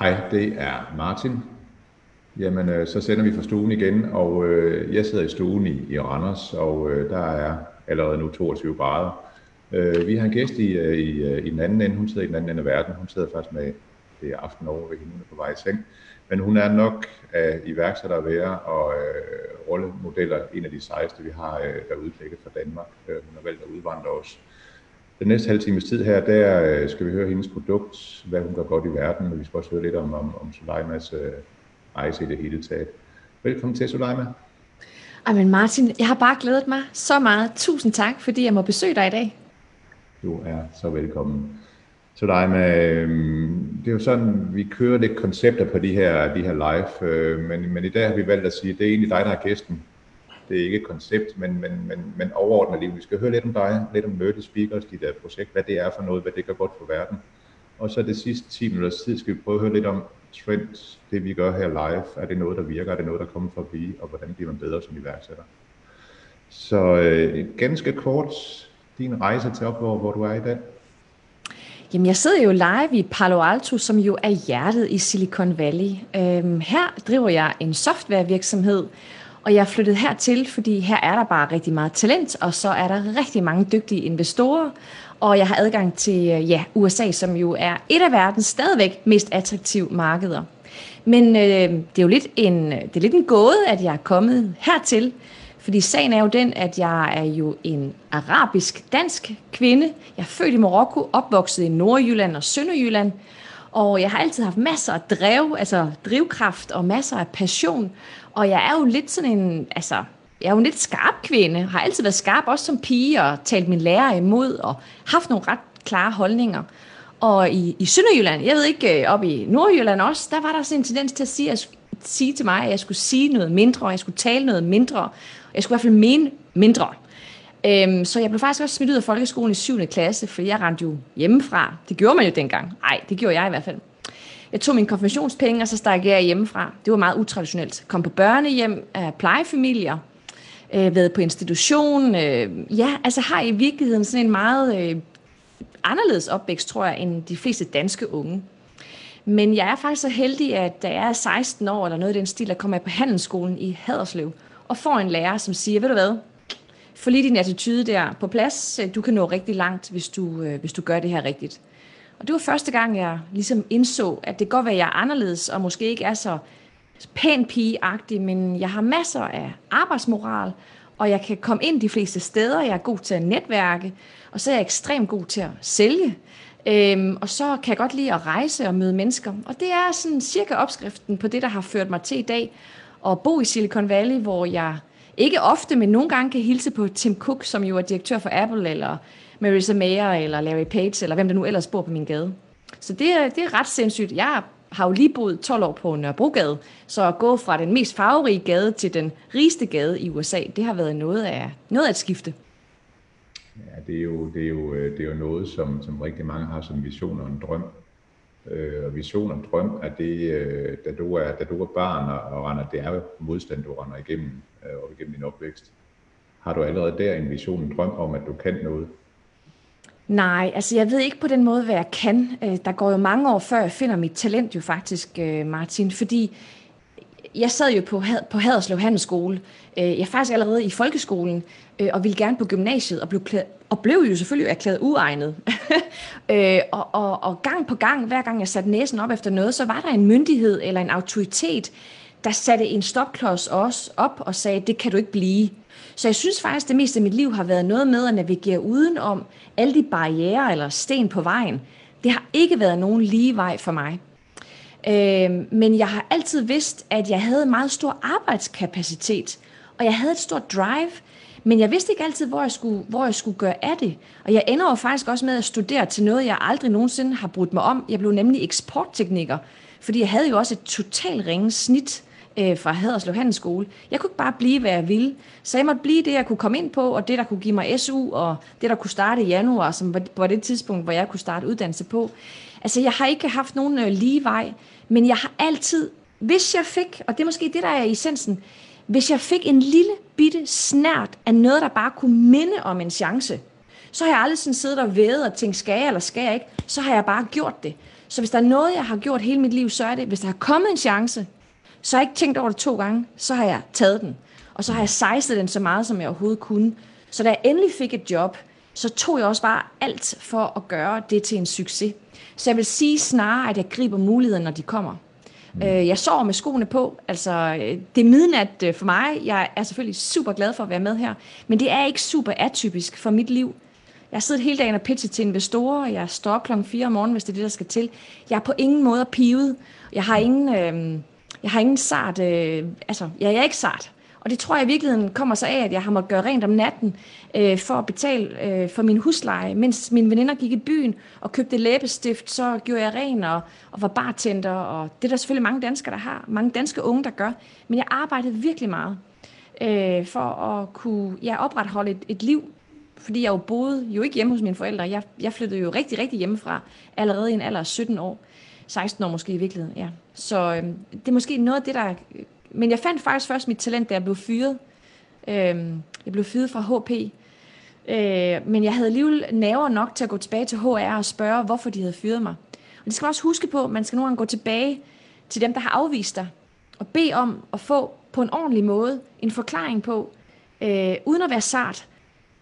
Hej, det er Martin. Jamen, øh, så sender vi fra stuen igen, og øh, jeg sidder i stuen i, i Randers, og øh, der er allerede nu 22 grader. Øh, vi har en gæst i, øh, i, øh, i den anden ende, hun sidder i den anden ende af verden, hun sidder faktisk med det aften over ved hende på vej i seng. Men hun er nok af iværksætter at være, og øh, rollemodeller en af de sejeste, vi har øh, der udklækket fra Danmark. Øh, hun har valgt at udvandre os den næste halve times tid her, der øh, skal vi høre hendes produkt, hvad hun gør godt i verden, og vi skal også høre lidt om, om, om Sulaimas øh, rejse i det hele taget. Velkommen til, Sulaima. Jamen Martin, jeg har bare glædet mig så meget. Tusind tak, fordi jeg må besøge dig i dag. Du er så velkommen. Sulaima, øh, det er jo sådan, vi kører lidt koncepter på de her, de her live, øh, men, men i dag har vi valgt at sige, at det er egentlig dig, der er gæsten det er ikke et koncept, men, men, men, men overordnet liv. Vi skal høre lidt om dig, lidt om Møde Speakers, dit der projekt, hvad det er for noget, hvad det gør godt for verden. Og så det sidste 10 minutters tid skal vi prøve at høre lidt om trends, det vi gør her live. Er det noget, der virker? Er det noget, der kommer for at blive? Og hvordan bliver man bedre som iværksætter? Så øh, ganske kort, din rejse til op, hvor, hvor du er i dag. Jamen, jeg sidder jo live i Palo Alto, som jo er hjertet i Silicon Valley. Øhm, her driver jeg en softwarevirksomhed, og jeg er flyttet hertil, fordi her er der bare rigtig meget talent, og så er der rigtig mange dygtige investorer, og jeg har adgang til øh, ja, USA, som jo er et af verdens stadigvæk mest attraktive markeder. Men øh, det er jo lidt en, det er lidt en gåde, at jeg er kommet hertil, fordi sagen er jo den, at jeg er jo en arabisk-dansk kvinde. Jeg er født i Marokko, opvokset i Nordjylland og Sønderjylland, og jeg har altid haft masser af drev, altså drivkraft og masser af passion. Og jeg er jo lidt sådan en, altså, jeg er jo en lidt skarp kvinde, har altid været skarp, også som pige, og talt min lærer imod, og haft nogle ret klare holdninger. Og i, i Sønderjylland, jeg ved ikke, øh, op i Nordjylland også, der var der sådan en tendens til at sige, at, sige til mig, at jeg skulle sige noget mindre, og jeg skulle tale noget mindre, og jeg skulle i hvert fald mene mindre. Øhm, så jeg blev faktisk også smidt ud af folkeskolen i 7. klasse, for jeg rendte jo hjemmefra. Det gjorde man jo dengang. Nej, det gjorde jeg i hvert fald. Jeg tog min konfirmationspenge, og så stak jeg hjemmefra. Det var meget utraditionelt. Kom på børnehjem af plejefamilier, øh, været på institution. Øh, ja, altså har i virkeligheden sådan en meget øh, anderledes opvækst, tror jeg, end de fleste danske unge. Men jeg er faktisk så heldig, at da jeg er 16 år, eller noget i den stil, der kommer jeg på handelsskolen i Haderslev, og får en lærer, som siger, ved du hvad, få lige din attitude der på plads. Du kan nå rigtig langt, hvis du, øh, hvis du gør det her rigtigt. Og det var første gang, jeg ligesom indså, at det godt være, at jeg er anderledes, og måske ikke er så pæn pigeagtig, men jeg har masser af arbejdsmoral, og jeg kan komme ind de fleste steder. Jeg er god til at netværke, og så er jeg ekstremt god til at sælge. Øhm, og så kan jeg godt lide at rejse og møde mennesker. Og det er sådan cirka opskriften på det, der har ført mig til i dag. At bo i Silicon Valley, hvor jeg ikke ofte, men nogle gange kan hilse på Tim Cook, som jo er direktør for Apple, eller Marissa Mayer, eller Larry Page, eller hvem der nu ellers bor på min gade. Så det, er, det er ret sindssygt. Jeg har jo lige boet 12 år på Nørrebrogade, så at gå fra den mest farverige gade til den rigeste gade i USA, det har været noget af, noget af et skifte. Ja, det er jo, det er jo, øh, det er jo noget, som, som rigtig mange har som vision og en drøm. Øh, og vision og drøm at det, øh, da, du er, da du er barn og, og render, det er jo modstand, du render igennem, øh, og igennem din opvækst. Har du allerede der en vision, en drøm om, at du kan noget? Nej, altså jeg ved ikke på den måde, hvad jeg kan. Øh, der går jo mange år, før jeg finder mit talent jo faktisk, øh, Martin, fordi jeg sad jo på, på Haderslev Handelsskole. Øh, jeg er faktisk allerede i folkeskolen, øh, og ville gerne på gymnasiet, og blev, og blev jo selvfølgelig erklæret uegnet. Øh, og, og, og gang på gang, hver gang jeg satte næsen op efter noget, så var der en myndighed eller en autoritet, der satte en stopklods også op og sagde, det kan du ikke blive. Så jeg synes faktisk, det meste af mit liv har været noget med at navigere udenom alle de barriere eller sten på vejen. Det har ikke været nogen lige vej for mig. Øh, men jeg har altid vidst, at jeg havde meget stor arbejdskapacitet, og jeg havde et stort drive, men jeg vidste ikke altid, hvor jeg, skulle, hvor jeg skulle gøre af det. Og jeg ender jo faktisk også med at studere til noget, jeg aldrig nogensinde har brudt mig om. Jeg blev nemlig eksporttekniker, fordi jeg havde jo også et totalt ringe snit øh, fra Haderslev Handelsskole. Jeg kunne ikke bare blive, hvad jeg ville. Så jeg måtte blive det, jeg kunne komme ind på, og det, der kunne give mig SU, og det, der kunne starte i januar, som var det tidspunkt, hvor jeg kunne starte uddannelse på. Altså, jeg har ikke haft nogen øh, lige vej, men jeg har altid, hvis jeg fik, og det er måske det, der er essensen, hvis jeg fik en lille bitte snært af noget, der bare kunne minde om en chance, så har jeg aldrig sådan siddet og vædet og tænkt, skal jeg eller skal jeg ikke? Så har jeg bare gjort det. Så hvis der er noget, jeg har gjort hele mit liv, så er det, hvis der har kommet en chance, så har jeg ikke tænkt over det to gange, så har jeg taget den. Og så har jeg sejset den så meget, som jeg overhovedet kunne. Så da jeg endelig fik et job, så tog jeg også bare alt for at gøre det til en succes. Så jeg vil sige snarere, at jeg griber muligheden, når de kommer. Mm. Øh, jeg sover med skoene på. Altså, øh, det er midnat øh, for mig. Jeg er selvfølgelig super glad for at være med her. Men det er ikke super atypisk for mit liv. Jeg har siddet hele dagen og pitchet til investorer. Jeg står op klokken 4 om morgenen, hvis det er det, der skal til. Jeg er på ingen måde pivet. Jeg har ingen, øh, jeg har ingen sart. Øh, altså, jeg er ikke sart. Og det tror jeg i virkeligheden kommer så af, at jeg har måttet gøre rent om natten øh, for at betale øh, for min husleje. Mens mine veninder gik i byen og købte læbestift, så gjorde jeg ren og, og var bartender. Og det er der selvfølgelig mange danskere, der har. Mange danske unge, der gør. Men jeg arbejdede virkelig meget øh, for at kunne ja, opretholde et, et liv. Fordi jeg jo boede jo ikke hjemme hos mine forældre. Jeg, jeg flyttede jo rigtig, rigtig hjemmefra allerede i en alder af 17 år. 16 år måske i virkeligheden, ja. Så øh, det er måske noget af det, der men jeg fandt faktisk først mit talent, da jeg blev fyret. Øh, jeg blev fyret fra HP. Øh, men jeg havde alligevel naver nok til at gå tilbage til HR og spørge, hvorfor de havde fyret mig. Og det skal man også huske på, man skal nogle gange gå tilbage til dem, der har afvist dig, og bede om at få på en ordentlig måde en forklaring på, øh, uden at være sart.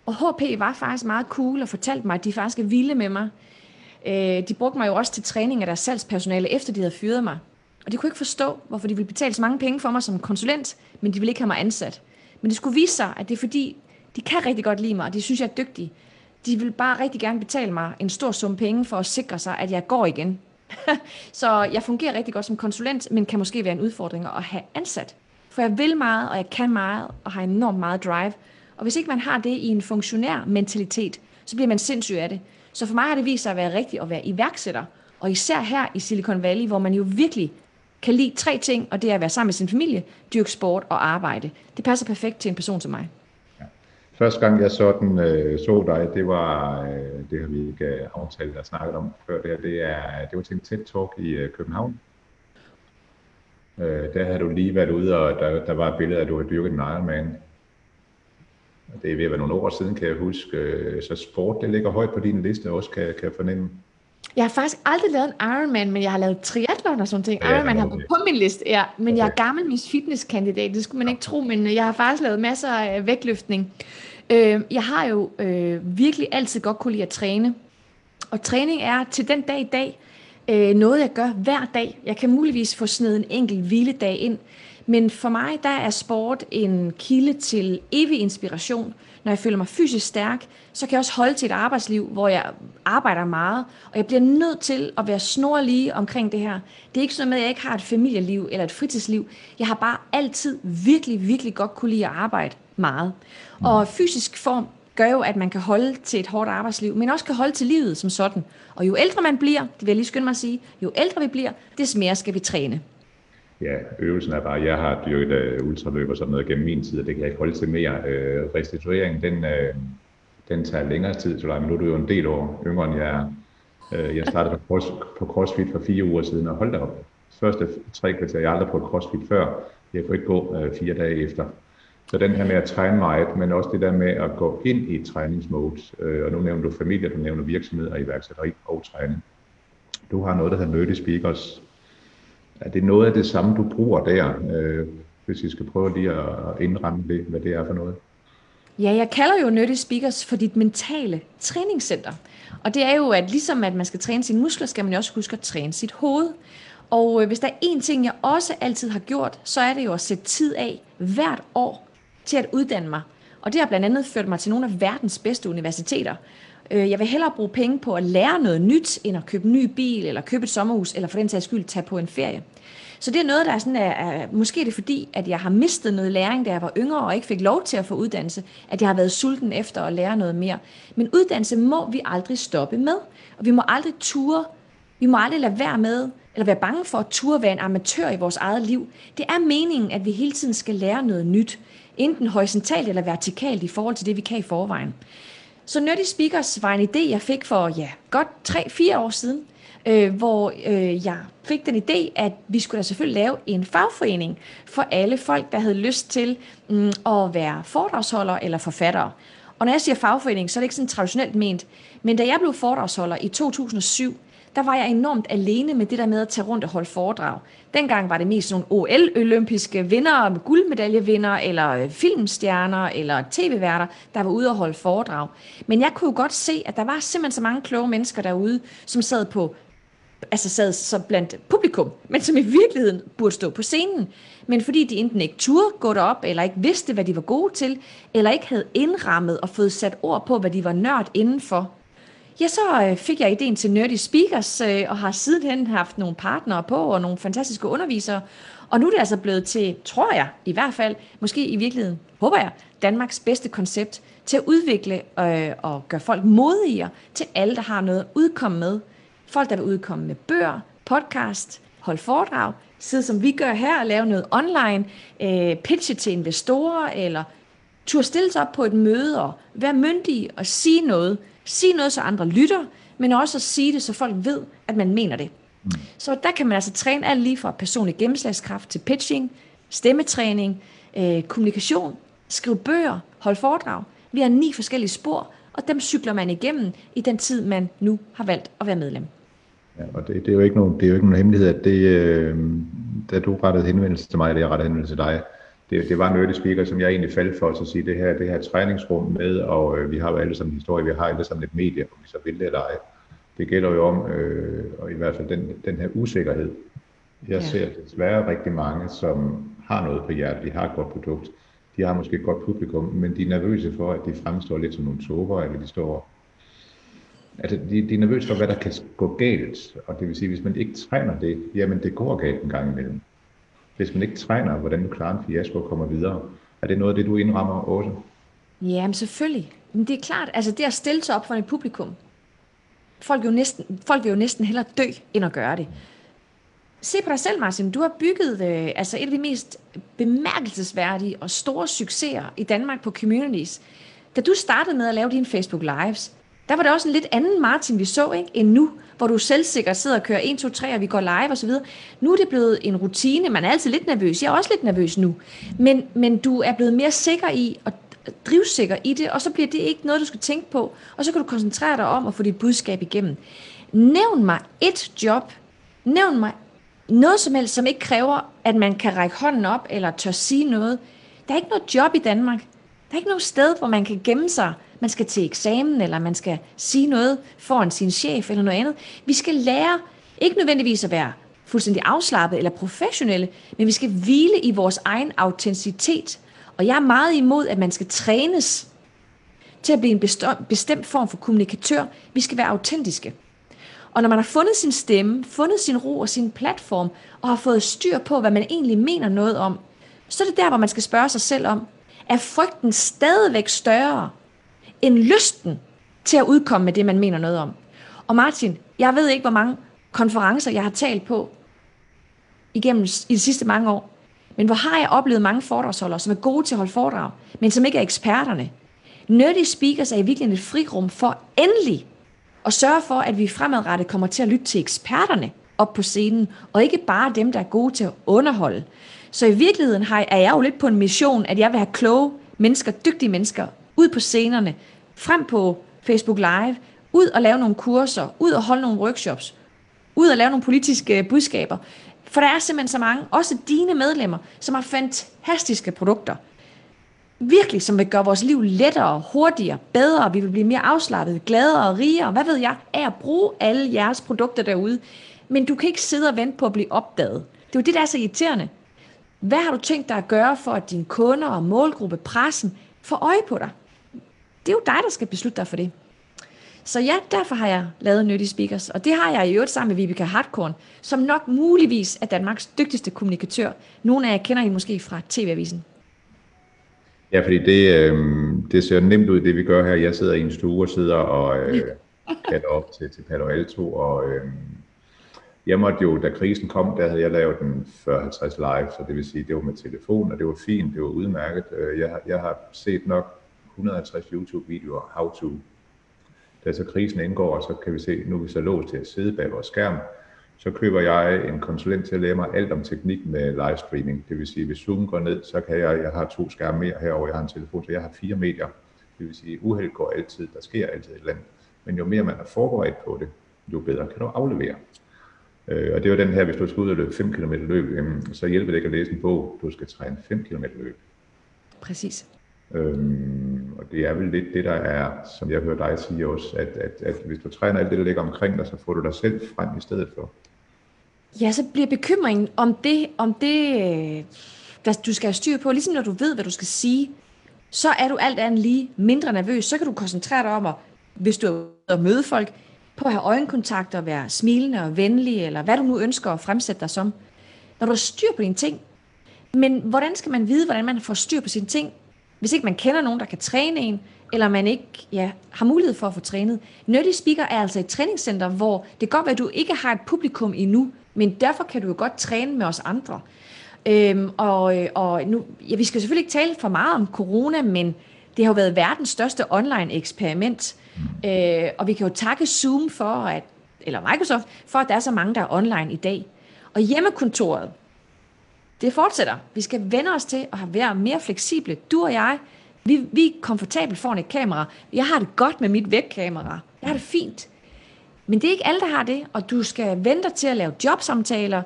Og HP var faktisk meget cool og fortalte mig, at de faktisk er vilde med mig. Øh, de brugte mig jo også til træning af deres salgspersonale, efter de havde fyret mig. Og de kunne ikke forstå, hvorfor de ville betale så mange penge for mig som konsulent, men de ville ikke have mig ansat. Men det skulle vise sig, at det er fordi, de kan rigtig godt lide mig, og de synes, jeg er dygtig. De vil bare rigtig gerne betale mig en stor sum penge for at sikre sig, at jeg går igen. så jeg fungerer rigtig godt som konsulent, men kan måske være en udfordring at have ansat. For jeg vil meget, og jeg kan meget, og har enormt meget drive. Og hvis ikke man har det i en funktionær mentalitet, så bliver man sindssyg af det. Så for mig har det vist sig at være rigtigt at være iværksætter. Og især her i Silicon Valley, hvor man jo virkelig kan lide tre ting, og det er at være sammen med sin familie, dyrke sport og arbejde. Det passer perfekt til en person som mig. Ja. Første gang jeg sådan øh, så dig, det var, øh, det har vi ikke øh, aftalt og snakket om før, det, her, det, er, det var til en tæt talk i øh, København. Øh, der havde du lige været ude, og der, der var et billede af, at du havde dyrket en Ironman. Det er ved at være nogle år siden, kan jeg huske. Øh, så sport, det ligger højt på din liste også, kan, kan jeg fornemme. Jeg har faktisk aldrig lavet en Ironman, men jeg har lavet triathlon og sådan ting. Ja, Ironman har været på min liste, ja. Men okay. jeg er gammel Miss Fitness-kandidat, det skulle man ikke tro, men jeg har faktisk lavet masser af vægtløftning. Øh, jeg har jo øh, virkelig altid godt kunne lide at træne. Og træning er til den dag i dag øh, noget, jeg gør hver dag. Jeg kan muligvis få snedet en enkelt hviledag ind. Men for mig, der er sport en kilde til evig inspiration. Når jeg føler mig fysisk stærk, så kan jeg også holde til et arbejdsliv, hvor jeg arbejder meget, og jeg bliver nødt til at være snorlige omkring det her. Det er ikke sådan med, at jeg ikke har et familieliv eller et fritidsliv. Jeg har bare altid virkelig, virkelig godt kunne lide at arbejde meget. Og fysisk form gør jo, at man kan holde til et hårdt arbejdsliv, men også kan holde til livet som sådan. Og jo ældre man bliver, det vil jeg lige skynde mig at sige, jo ældre vi bliver, des mere skal vi træne. Ja, øvelsen er bare, jeg har dyrket uh, øh, ultraløb og sådan noget gennem min tid, og det kan jeg ikke holde til mere. Uh, restituering, den, uh, den tager længere tid, så men nu er du jo en del år yngre end jeg er. Uh, jeg startede på, cross, på CrossFit for fire uger siden, og holdt op. Første tre kvarter, jeg aldrig på CrossFit før. Jeg kunne ikke gå uh, fire dage efter. Så den her med at træne meget, men også det der med at gå ind i træningsmode. Uh, og nu nævner du familie, du nævner virksomhed og iværksætteri og træning. Du har noget, der hedder Nerdy Speakers, er det noget af det samme, du bruger der, øh, hvis I skal prøve lige at indramme det, hvad det er for noget? Ja, jeg kalder jo Nerdy Speakers for dit mentale træningscenter. Og det er jo, at ligesom at man skal træne sine muskler, skal man jo også huske at træne sit hoved. Og øh, hvis der er én ting, jeg også altid har gjort, så er det jo at sætte tid af hvert år til at uddanne mig. Og det har blandt andet ført mig til nogle af verdens bedste universiteter. Øh, jeg vil hellere bruge penge på at lære noget nyt, end at købe en ny bil, eller købe et sommerhus, eller for den sags skyld tage på en ferie. Så det er noget, der er sådan, er, er, måske er det fordi, at jeg har mistet noget læring, da jeg var yngre, og ikke fik lov til at få uddannelse, at jeg har været sulten efter at lære noget mere. Men uddannelse må vi aldrig stoppe med, og vi må aldrig ture, vi må aldrig lade være med, eller være bange for at ture være en amatør i vores eget liv. Det er meningen, at vi hele tiden skal lære noget nyt, enten horisontalt eller vertikalt i forhold til det, vi kan i forvejen. Så Nerdy Speakers var en idé, jeg fik for ja, godt 3-4 år siden, øh, hvor øh, jeg fik den idé, at vi skulle da selvfølgelig lave en fagforening for alle folk, der havde lyst til mm, at være foredragsholdere eller forfattere. Og når jeg siger fagforening, så er det ikke sådan traditionelt ment, men da jeg blev foredragsholder i 2007, der var jeg enormt alene med det der med at tage rundt og holde foredrag. Dengang var det mest nogle OL-olympiske vinder, guldmedaljevinder, eller øh, filmstjerner, eller tv-værter, der var ude og holde foredrag. Men jeg kunne jo godt se, at der var simpelthen så mange kloge mennesker derude, som sad på altså sad så blandt publikum, men som i virkeligheden burde stå på scenen. Men fordi de enten ikke turde gå derop, eller ikke vidste, hvad de var gode til, eller ikke havde indrammet og fået sat ord på, hvad de var nørd indenfor, ja, så øh, fik jeg ideen til Nerdy Speakers, øh, og har sidenhen haft nogle partnere på, og nogle fantastiske undervisere. Og nu er det altså blevet til, tror jeg i hvert fald, måske i virkeligheden, håber jeg, Danmarks bedste koncept til at udvikle øh, og gøre folk modigere til alle, der har noget at udkomme med. Folk, der vil udkomme med bøger, podcast, holde foredrag, sidde som vi gør her og lave noget online, øh, pitche til investorer, eller turde stille sig op på et møde og være myndige og sige noget, Sige noget, så andre lytter, men også at sige det, så folk ved, at man mener det. Mm. Så der kan man altså træne alt lige fra personlig gennemslagskraft til pitching, stemmetræning, øh, kommunikation, skrive bøger, holde foredrag. Vi har ni forskellige spor, og dem cykler man igennem i den tid, man nu har valgt at være medlem. Ja, og det, det, er jo ikke nogen, det er jo ikke nogen hemmelighed, at det, øh, da du rettede henvendelse til mig, eller jeg rettede henvendelse til dig, det, det var en speaker, som jeg egentlig faldt for at sige, det her, det her træningsrum med, og øh, vi har jo alle sammen historie, vi har alle sammen et medie, om vi så vil det eller ej. Det gælder jo om, øh, og i hvert fald den, den her usikkerhed. Jeg ja. ser desværre rigtig mange, som har noget på hjertet, de har et godt produkt, de har måske et godt publikum, men de er nervøse for, at de fremstår lidt som nogle tober, eller de står Altså, de, de er nervøse for, hvad der kan gå galt, og det vil sige, hvis man ikke træner det, jamen det går galt en gang imellem hvis man ikke træner, hvordan du klarer en fiasko og kommer videre. Er det noget af det, du indrammer også? Jamen selvfølgelig. Men det er klart, altså det at stille sig op for et publikum. Folk jo næsten, folk vil jo næsten hellere dø, end at gøre det. Se på dig selv, Martin. Du har bygget øh, altså et af de mest bemærkelsesværdige og store succeser i Danmark på communities. Da du startede med at lave dine Facebook Lives, der var det også en lidt anden Martin, vi så, ikke, end nu, hvor du selvsikkert sidder og kører 1, 2, 3, og vi går live osv. Nu er det blevet en rutine. Man er altid lidt nervøs. Jeg er også lidt nervøs nu. Men, men du er blevet mere sikker i og drivsikker i det, og så bliver det ikke noget, du skal tænke på. Og så kan du koncentrere dig om at få dit budskab igennem. Nævn mig et job. Nævn mig noget som helst, som ikke kræver, at man kan række hånden op eller tør sige noget. Der er ikke noget job i Danmark. Der er ikke noget sted, hvor man kan gemme sig man skal til eksamen, eller man skal sige noget foran sin chef, eller noget andet. Vi skal lære ikke nødvendigvis at være fuldstændig afslappet eller professionelle, men vi skal hvile i vores egen autenticitet. Og jeg er meget imod, at man skal trænes til at blive en bestemt form for kommunikatør. Vi skal være autentiske. Og når man har fundet sin stemme, fundet sin ro og sin platform, og har fået styr på, hvad man egentlig mener noget om, så er det der, hvor man skal spørge sig selv om, er frygten stadigvæk større end lysten til at udkomme med det, man mener noget om. Og Martin, jeg ved ikke, hvor mange konferencer, jeg har talt på igennem i de sidste mange år. Men hvor har jeg oplevet mange foredragsholdere, som er gode til at holde foredrag, men som ikke er eksperterne. Nerdy speakers er i virkeligheden et frirum for endelig at sørge for, at vi fremadrettet kommer til at lytte til eksperterne op på scenen, og ikke bare dem, der er gode til at underholde. Så i virkeligheden er jeg jo lidt på en mission, at jeg vil have kloge mennesker, dygtige mennesker ud på scenerne, frem på Facebook Live, ud og lave nogle kurser, ud og holde nogle workshops, ud og lave nogle politiske budskaber. For der er simpelthen så mange, også dine medlemmer, som har fantastiske produkter. Virkelig, som vil gøre vores liv lettere, hurtigere, bedre. Vi vil blive mere afslappet, gladere og rigere. Hvad ved jeg, af at bruge alle jeres produkter derude. Men du kan ikke sidde og vente på at blive opdaget. Det er jo det, der er så irriterende. Hvad har du tænkt dig at gøre for, at dine kunder og målgruppe, pressen, får øje på dig? Det er jo dig, der skal beslutte dig for det. Så ja, derfor har jeg lavet Nyttige Speakers, og det har jeg i øvrigt sammen med Vibeke Hartkorn, som nok muligvis er Danmarks dygtigste kommunikatør. Nogle af jer kender hende måske fra TV-avisen. Ja, fordi det, øh, det ser nemt ud, det vi gør her. Jeg sidder i en stue og sidder og øh, kalder op til, til Palo Alto, og øh, jeg måtte jo, da krisen kom, der havde jeg lavet den 40-50 live, så det vil sige, det var med telefon, og det var fint, det var udmærket. Øh, jeg, jeg har set nok 150 YouTube-videoer, how to. Da så krisen indgår, og så kan vi se, nu er vi så låst til at sidde bag vores skærm, så køber jeg en konsulent til at lære mig alt om teknik med livestreaming. Det vil sige, hvis Zoom går ned, så kan jeg, jeg har to skærme mere herover, jeg har en telefon, så jeg har fire medier. Det vil sige, uheld går altid, der sker altid et eller andet. Men jo mere man er forberedt på det, jo bedre kan du aflevere. Øh, og det jo den her, hvis du skal ud og løbe 5 km løb, jamen, så hjælper det ikke at læse en bog, du skal træne 5 km løb. Præcis. Øhm, og det er vel lidt det, der er, som jeg hører dig sige også, at, at, at hvis du træner alt det, der ligger omkring dig, så får du dig selv frem i stedet for. Ja, så bliver bekymringen om det, om det øh, der du skal have styr på, ligesom når du ved, hvad du skal sige, så er du alt andet lige mindre nervøs. Så kan du koncentrere dig om, at, hvis du er ude og møde folk, på at have øjenkontakt og være smilende og venlig, eller hvad du nu ønsker at fremsætte dig som. Når du har styr på dine ting. Men hvordan skal man vide, hvordan man får styr på sine ting, hvis ikke man kender nogen, der kan træne en, eller man ikke ja, har mulighed for at få trænet. Nerdy Speaker er altså et træningscenter, hvor det kan godt være, at du ikke har et publikum endnu, men derfor kan du jo godt træne med os andre. Øhm, og, og nu, ja, vi skal selvfølgelig ikke tale for meget om corona, men det har jo været verdens største online eksperiment. Øh, og vi kan jo takke Zoom for, at, eller Microsoft, for at der er så mange, der er online i dag. Og hjemmekontoret, det fortsætter. Vi skal vende os til at være mere fleksible. Du og jeg, vi, vi er komfortabelt foran et kamera. Jeg har det godt med mit webkamera. Jeg har det fint. Men det er ikke alle, der har det, og du skal vente dig til at lave jobsamtaler,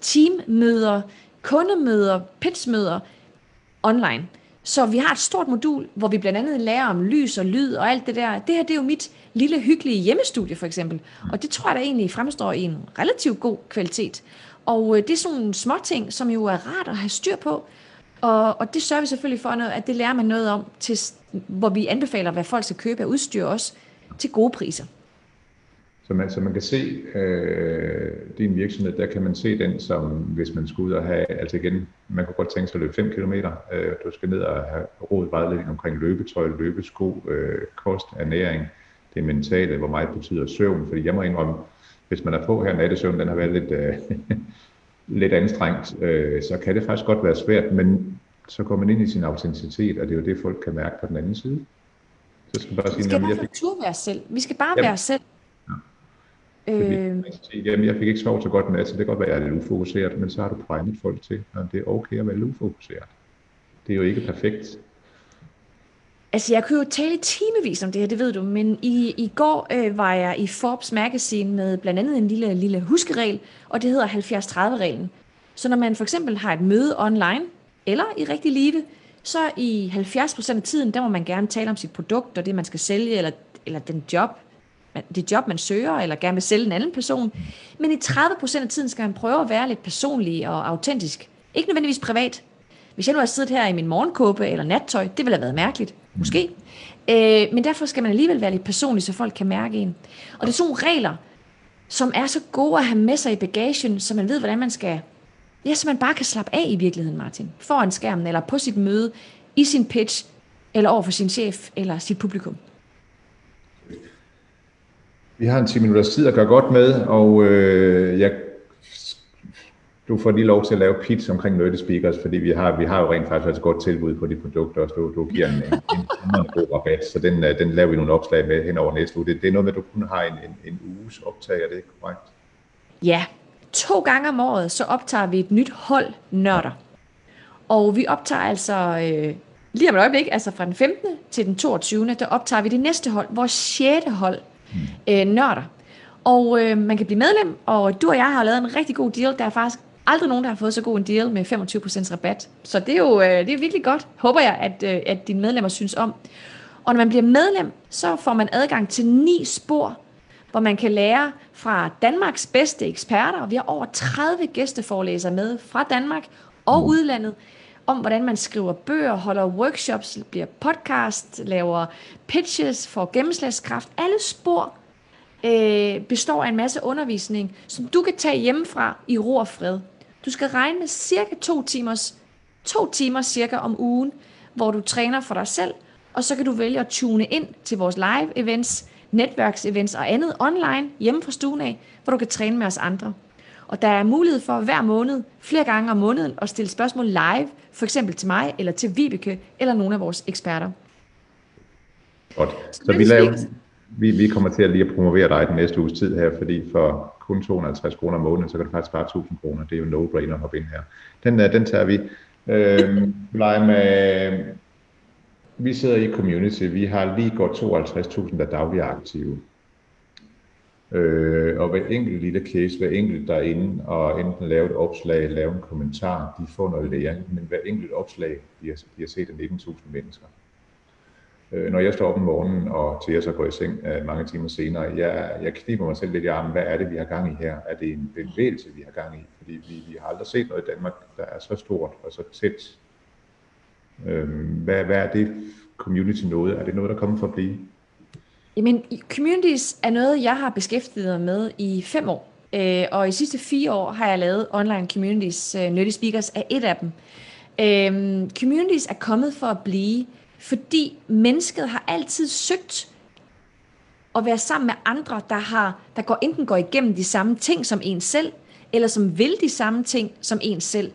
teammøder, kundemøder, pitchmøder online. Så vi har et stort modul, hvor vi blandt andet lærer om lys og lyd og alt det der. Det her det er jo mit lille hyggelige hjemmestudie for eksempel. Og det tror jeg da egentlig fremstår i en relativt god kvalitet. Og øh, det er sådan nogle små ting, som jo er rart at have styr på. Og, og det sørger vi selvfølgelig for, at det lærer man noget om, til, hvor vi anbefaler, hvad folk skal købe af udstyr også, til gode priser. Så man, så man kan se øh, din virksomhed, der kan man se den som, hvis man skulle ud og have, altså igen, man kunne godt tænke sig at løbe 5 km, øh, du skal ned og have råd vejledning omkring løbetøj, løbesko, øh, kost, ernæring, det mentale, hvor meget betyder søvn, fordi jeg må indrømme, hvis man er på her, nattesøvn, den har været lidt, øh, lidt anstrengt, øh, så kan det faktisk godt være svært, men så går man ind i sin autenticitet, og det er jo det, folk kan mærke på den anden side. Så skal bare sige, vi skal bare fik... være selv. Vi skal bare Jamen. være selv. Øh... Jamen, jeg fik ikke sovet så godt nat, så det kan godt være, at jeg er lidt ufokuseret, men så har du primet folk til, at det er okay at være ufokuseret. Det er jo ikke perfekt. Altså, jeg kunne jo tale timevis om det her, det ved du, men i, i går øh, var jeg i Forbes Magazine med blandt andet en lille, lille huskeregel, og det hedder 70-30-reglen. Så når man for eksempel har et møde online, eller i rigtig live, så i 70% af tiden, der må man gerne tale om sit produkt, og det man skal sælge, eller, eller den job, det job, man søger, eller gerne vil sælge en anden person. Men i 30% af tiden skal man prøve at være lidt personlig og autentisk. Ikke nødvendigvis privat. Hvis jeg nu har siddet her i min morgenkåbe eller nattøj, det ville have været mærkeligt. Måske. Øh, men derfor skal man alligevel være lidt personlig, så folk kan mærke en. Og det er sådan nogle regler, som er så gode at have med sig i bagagen, så man ved, hvordan man skal... Ja, så man bare kan slappe af i virkeligheden, Martin. Foran skærmen, eller på sit møde, i sin pitch, eller over for sin chef, eller sit publikum. Vi har en 10 minutters tid at gøre godt med, og øh, jeg, du får lige lov til at lave pitch omkring Nerdy Speakers, fordi vi har, vi har jo rent faktisk et godt tilbud på de produkter, og du, du giver en, en, en, god rabat, så den, øh, den laver vi nogle opslag med hen over næste uge. Det, det er noget med, at du kun har en, en, en uges optag, er det ikke korrekt? Ja, to gange om året, så optager vi et nyt hold nørder. Og vi optager altså øh, lige om et øjeblik, altså fra den 15. til den 22. der optager vi det næste hold, vores sjette hold øh, nørder. Og øh, man kan blive medlem, og du og jeg har lavet en rigtig god deal. Der er faktisk aldrig nogen, der har fået så god en deal med 25% rabat. Så det er jo øh, det er virkelig godt, håber jeg, at, øh, at dine medlemmer synes om. Og når man bliver medlem, så får man adgang til ni spor, hvor man kan lære fra Danmarks bedste eksperter, og vi har over 30 gæsteforelæsere med fra Danmark og udlandet, om hvordan man skriver bøger, holder workshops, bliver podcast, laver pitches, får gennemslagskraft. Alle spor øh, består af en masse undervisning, som du kan tage hjemmefra i ro og fred. Du skal regne med cirka to timers, to timer cirka om ugen, hvor du træner for dig selv, og så kan du vælge at tune ind til vores live events, netværksevents og andet online hjemme fra stuen af, hvor du kan træne med os andre. Og der er mulighed for hver måned, flere gange om måneden, at stille spørgsmål live, for eksempel til mig, eller til Vibeke, eller nogle af vores eksperter. Godt. Så vi, laver, vi, vi kommer til at lige at promovere dig den næste uges tid her, fordi for kun 250 kroner om måneden, så kan du faktisk spare 1000 kroner. Det er jo no-brainer at hoppe ind her. Den, øh, den tager vi. Øhm, med, vi sidder i community. Vi har lige godt 52.000, der dagligt aktive. Øh, og hver enkelt lille case, hver enkelt derinde, og enten lave et opslag, lave en kommentar, de får noget læring, men hver enkelt opslag bliver, bliver set af 19.000 mennesker. Øh, når jeg står op om morgenen, og til jeg så går i seng øh, mange timer senere, jeg, jeg kniber mig selv lidt i armen, hvad er det, vi har gang i her? Er det en bevægelse, vi har gang i? Fordi vi, vi har aldrig set noget i Danmark, der er så stort og så tæt. Øh, hvad, hvad er det community noget? Er det noget, der kommer for at blive? Jamen, communities er noget, jeg har beskæftiget mig med i fem år. Øh, og i de sidste fire år har jeg lavet online communities. Øh, Nødde Speakers er et af dem. Øh, communities er kommet for at blive, fordi mennesket har altid søgt at være sammen med andre, der, har, der går, enten går igennem de samme ting som en selv, eller som vil de samme ting som en selv.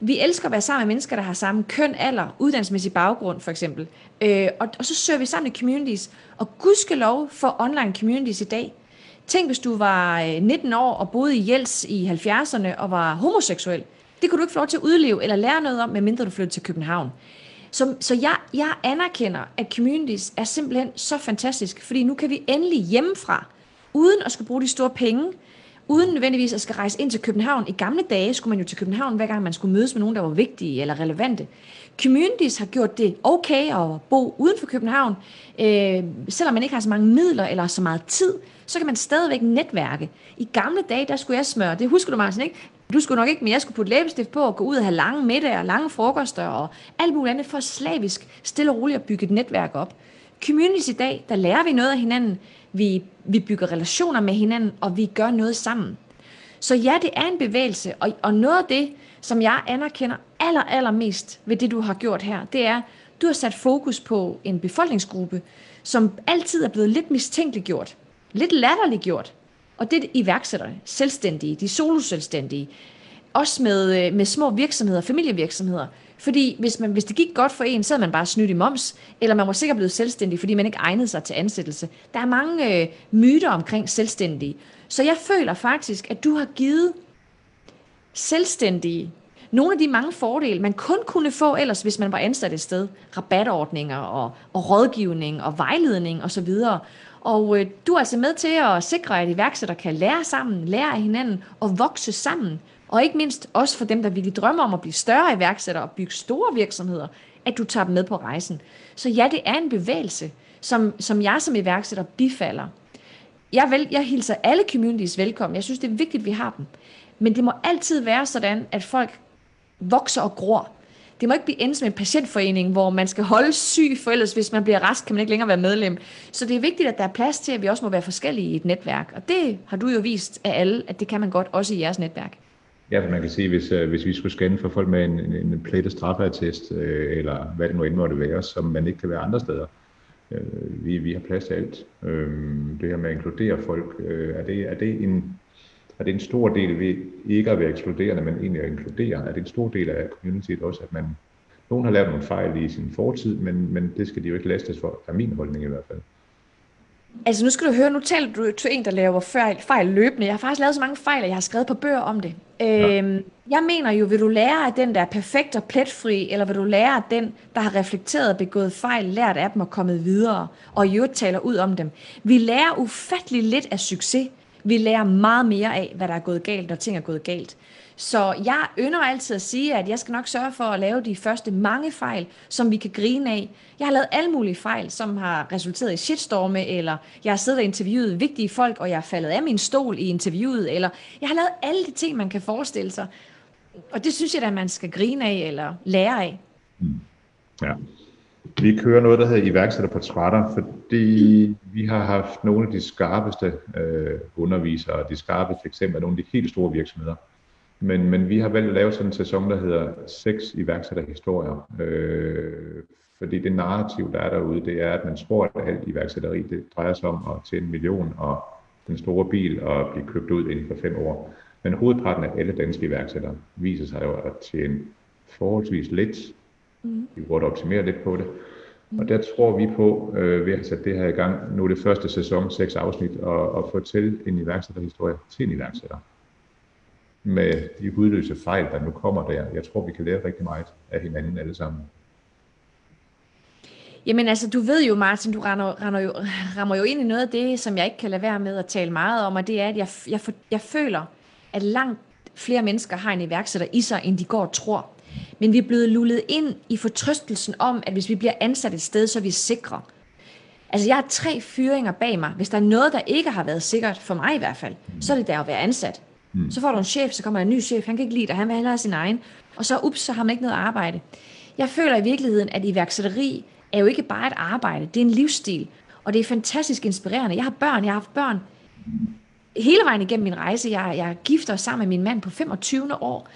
Vi elsker at være sammen med mennesker, der har samme køn, alder, uddannelsesmæssig baggrund for eksempel. Øh, og, og så søger vi sammen i communities. Og gudskelov for online communities i dag. Tænk, hvis du var øh, 19 år og boede i Jels i 70'erne og var homoseksuel. Det kunne du ikke få lov til at udleve eller lære noget om, medmindre du flyttede til København. Så, så jeg, jeg anerkender, at communities er simpelthen så fantastisk, fordi nu kan vi endelig hjemmefra, uden at skulle bruge de store penge, uden nødvendigvis at skal rejse ind til København. I gamle dage skulle man jo til København, hver gang man skulle mødes med nogen, der var vigtige eller relevante. Communities har gjort det okay at bo uden for København. Øh, selvom man ikke har så mange midler eller så meget tid, så kan man stadigvæk netværke. I gamle dage, der skulle jeg smøre, det husker du Martin, ikke? Du skulle nok ikke, men jeg skulle putte læbestift på og gå ud og have lange middage og lange frokoster og alt muligt andet for slavisk, stille og roligt at bygge et netværk op. Communities i dag, der lærer vi noget af hinanden, vi, vi bygger relationer med hinanden, og vi gør noget sammen. Så ja, det er en bevægelse, og, og noget af det, som jeg anerkender aller, allermest ved det, du har gjort her, det er, du har sat fokus på en befolkningsgruppe, som altid er blevet lidt mistænkeliggjort, lidt latterliggjort. Og det er iværksætterne, selvstændige, de soloselvstændige, også med, øh, med små virksomheder, familievirksomheder. Fordi hvis, man, hvis det gik godt for en, så havde man bare snydt i moms, eller man var sikkert blevet selvstændig, fordi man ikke egnede sig til ansættelse. Der er mange øh, myter omkring selvstændige. Så jeg føler faktisk, at du har givet selvstændige nogle af de mange fordele, man kun kunne få ellers, hvis man var ansat et sted. Rabatordninger og, og rådgivning og vejledning osv. Og, og øh, du er altså med til at sikre, at iværksættere kan lære sammen, lære af hinanden og vokse sammen. Og ikke mindst også for dem, der virkelig drømmer om at blive større iværksættere og bygge store virksomheder, at du tager dem med på rejsen. Så ja, det er en bevægelse, som, som jeg som iværksætter bifalder. Jeg, vel, jeg hilser alle communities velkommen. Jeg synes, det er vigtigt, at vi har dem. Men det må altid være sådan, at folk vokser og gror. Det må ikke blive endt som en patientforening, hvor man skal holde syg, for ellers hvis man bliver rask, kan man ikke længere være medlem. Så det er vigtigt, at der er plads til, at vi også må være forskellige i et netværk. Og det har du jo vist af alle, at det kan man godt også i jeres netværk. Ja, for man kan sige, hvis, øh, hvis vi skulle scanne for folk med en, en, en plate straffeattest, øh, eller hvad det nu end måtte være, som man ikke kan være andre steder, Øh, vi, vi har plads til alt. Øh, det her med at inkludere folk, øh, er, det, er det en er det en stor del ved ikke at være ekskluderende, men egentlig at inkludere? Er det en stor del af communityet også, at man, nogen har lavet nogle fejl i sin fortid, men, men det skal de jo ikke lastes for, er min holdning i hvert fald. Altså nu skal du høre, nu taler du til en, der laver fejl, fejl løbende. Jeg har faktisk lavet så mange fejl, at jeg har skrevet på bøger om det. Ja. Øhm, jeg mener jo, vil du lære af den, der er perfekt og pletfri, eller vil du lære af den, der har reflekteret og begået fejl, lært af dem og kommet videre, og i øvrigt taler ud om dem. Vi lærer ufattelig lidt af succes. Vi lærer meget mere af, hvad der er gået galt, når ting er gået galt. Så jeg ynder altid at sige, at jeg skal nok sørge for at lave de første mange fejl, som vi kan grine af. Jeg har lavet alle mulige fejl, som har resulteret i shitstorme, eller jeg har siddet og interviewet vigtige folk, og jeg er faldet af min stol i interviewet, eller jeg har lavet alle de ting, man kan forestille sig. Og det synes jeg, at man skal grine af, eller lære af. Mm. Ja. Vi kører noget, der hedder iværksætterportrætter, fordi vi har haft nogle af de skarpeste øh, undervisere, de skarpeste eksempler, nogle af de helt store virksomheder. Men, men vi har valgt at lave sådan en sæson, der hedder seks iværksætterhistorier. Øh, fordi det narrativ, der er derude, det er, at man tror, at alt iværksætteri, det drejer sig om at tjene en million og den store bil og blive købt ud inden for fem år. Men hovedparten af alle danske iværksættere viser sig jo at tjene forholdsvis lidt Mm. Vi burde optimere lidt på det. Mm. Og der tror vi på, øh, ved at have sat det her i gang, nu er det første sæson, seks afsnit, og, og fortælle en iværksætterhistorie til en iværksætter. Med de hudløse fejl, der nu kommer der. Jeg tror, vi kan lære rigtig meget af hinanden alle sammen. Jamen altså, du ved jo, Martin, du rammer, rammer, jo, rammer jo ind i noget af det, som jeg ikke kan lade være med at tale meget om, og det er, at jeg, jeg, jeg føler, at langt flere mennesker har en iværksætter i sig, end de går og tror. Men vi er blevet lullet ind i fortrøstelsen om, at hvis vi bliver ansat et sted, så er vi sikre. Altså, jeg har tre fyringer bag mig. Hvis der er noget, der ikke har været sikkert, for mig i hvert fald, så er det der at være ansat. Mm. Så får du en chef, så kommer en ny chef, han kan ikke lide dig, han vil hellere have sin egen. Og så, ups, så har man ikke noget arbejde. Jeg føler i virkeligheden, at iværksætteri er jo ikke bare et arbejde, det er en livsstil. Og det er fantastisk inspirerende. Jeg har børn, jeg har haft børn hele vejen igennem min rejse. Jeg, jeg gifter sammen med min mand på 25. år.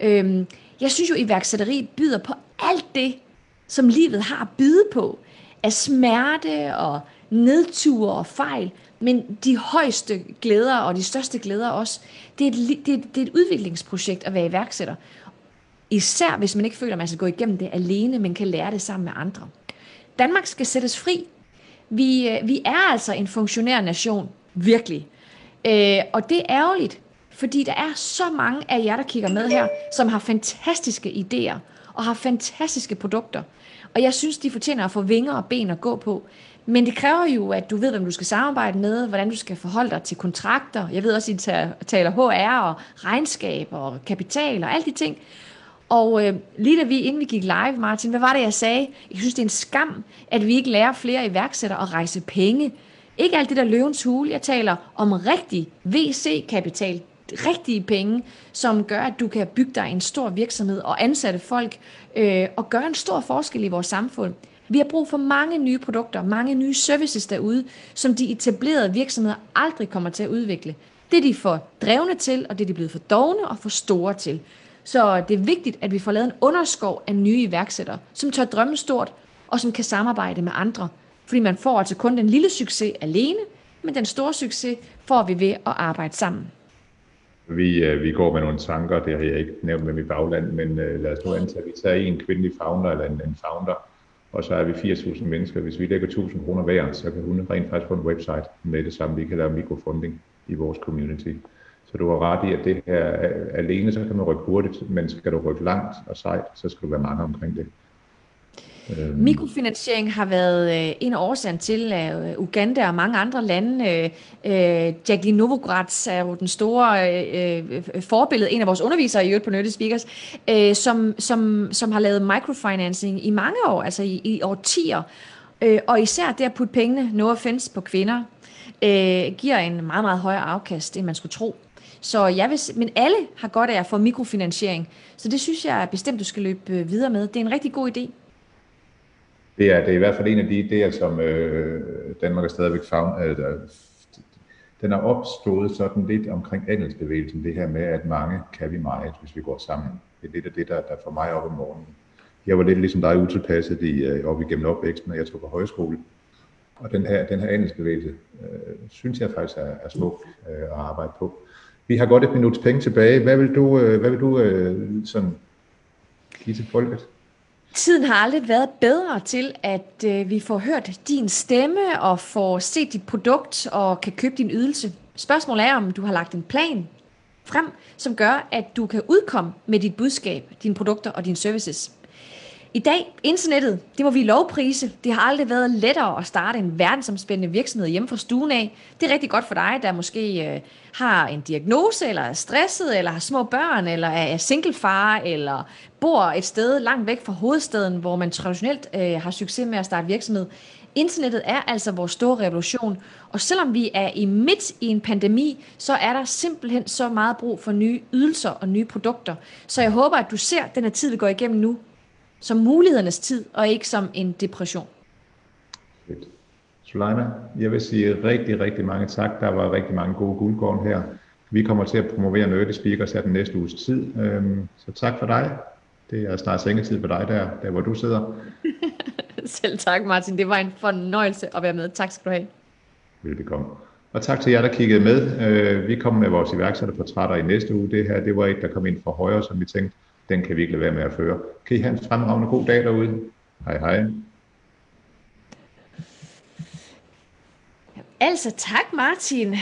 Øhm, jeg synes jo, iværksætteri byder på alt det, som livet har at byde på. Af smerte og nedture og fejl. Men de højeste glæder og de største glæder også, det er et, det er, det er et udviklingsprojekt at være iværksætter. Især hvis man ikke føler, at man skal gå igennem det alene, men kan lære det sammen med andre. Danmark skal sættes fri. Vi, øh, vi er altså en funktionær nation, virkelig. Øh, og det er ærgerligt, fordi der er så mange af jer, der kigger med her, som har fantastiske idéer og har fantastiske produkter. Og jeg synes, de fortjener at få vinger og ben at gå på. Men det kræver jo, at du ved, hvem du skal samarbejde med, hvordan du skal forholde dig til kontrakter. Jeg ved også, at I taler HR og regnskab og kapital og alle de ting. Og øh, lige da vi, inden vi gik live, Martin, hvad var det, jeg sagde? Jeg synes, det er en skam, at vi ikke lærer flere iværksættere at rejse penge. Ikke alt det der løvens hule. Jeg taler om rigtig VC-kapital, rigtige penge, som gør, at du kan bygge dig en stor virksomhed og ansætte folk øh, og gøre en stor forskel i vores samfund. Vi har brug for mange nye produkter, mange nye services derude, som de etablerede virksomheder aldrig kommer til at udvikle. Det er de for drevne til, og det er de blevet for dogne og for store til. Så det er vigtigt, at vi får lavet en underskov af nye iværksættere, som tør drømme stort, og som kan samarbejde med andre. Fordi man får altså kun den lille succes alene, men den store succes får vi ved at arbejde sammen. Vi, øh, vi går med nogle tanker, det har jeg ikke nævnt med mit bagland, men øh, lad os nu antage, at vi tager en kvindelig founder eller en, en founder, og så er vi 80.000 mennesker. Hvis vi lægger 1.000 kroner hver, så kan hun rent faktisk få en website med det samme. Vi kan lave mikrofunding i vores community. Så du har ret i, at det her øh, alene, så kan man rykke hurtigt, men skal du rykke langt og sejt, så skal du være mange omkring det. Øhm. Mikrofinansiering har været øh, en af årsagen til, at øh, Uganda og mange andre lande, øh, øh Jacqueline Novogratz er jo den store øh, øh, forbillede, en af vores undervisere i øvrigt på Nørde Speakers, som, som, som har lavet microfinancing i mange år, altså i, i årtier. Og især det at putte pengene, no offense, på kvinder, giver en meget, meget højere afkast, end man skulle tro. Så jeg vil, men alle har godt af at få mikrofinansiering, så det synes jeg bestemt, du skal løbe videre med. Det er en rigtig god idé. Det er, det er i hvert fald en af de idéer, som øh, Danmark er stadigvæk found, øh, den er opstået sådan lidt omkring andelsbevægelsen, det her med, at mange kan vi meget, hvis vi går sammen. Det er lidt af det, der, der får mig op om morgenen. Jeg var lidt ligesom dig utilpasset i, øh, op igennem opvæksten, når jeg tog på højskole. Og den her, den her andelsbevægelse, øh, synes jeg faktisk er, er smuk øh, at arbejde på. Vi har godt et minuts penge tilbage. Hvad vil du, øh, hvad vil du øh, sådan give til folket? Tiden har aldrig været bedre til, at øh, vi får hørt din stemme og får set dit produkt og kan købe din ydelse. Spørgsmålet er, om du har lagt en plan frem, som gør, at du kan udkomme med dit budskab, dine produkter og dine services. I dag, internettet, det må vi lovprise. Det har aldrig været lettere at starte en verdensomspændende virksomhed hjemme fra stuen af. Det er rigtig godt for dig, der måske øh, har en diagnose, eller er stresset, eller har små børn, eller er singlefar, eller bor et sted langt væk fra hovedstaden, hvor man traditionelt øh, har succes med at starte virksomhed. Internettet er altså vores store revolution, og selvom vi er i midt i en pandemi, så er der simpelthen så meget brug for nye ydelser og nye produkter. Så jeg håber, at du ser den her tid, vi går igennem nu, som mulighedernes tid, og ikke som en depression. Fedt. Suleima, jeg vil sige rigtig, rigtig mange tak. Der var rigtig mange gode guldkorn her. Vi kommer til at promovere Nørde Speakers her den næste uges tid. Øhm, så tak for dig. Det er snart sengetid for dig der, der hvor du sidder. Selv tak, Martin. Det var en fornøjelse at være med. Tak skal du have. Velbekomme. Og tak til jer, der kiggede med. Øh, vi kommer med vores iværksætterportrætter i næste uge. Det her, det var et, der kom ind fra højre, som vi tænkte, den kan vi ikke lade være med at føre. Kan I have en fremragende god dag derude. Hej hej. Altså tak Martin.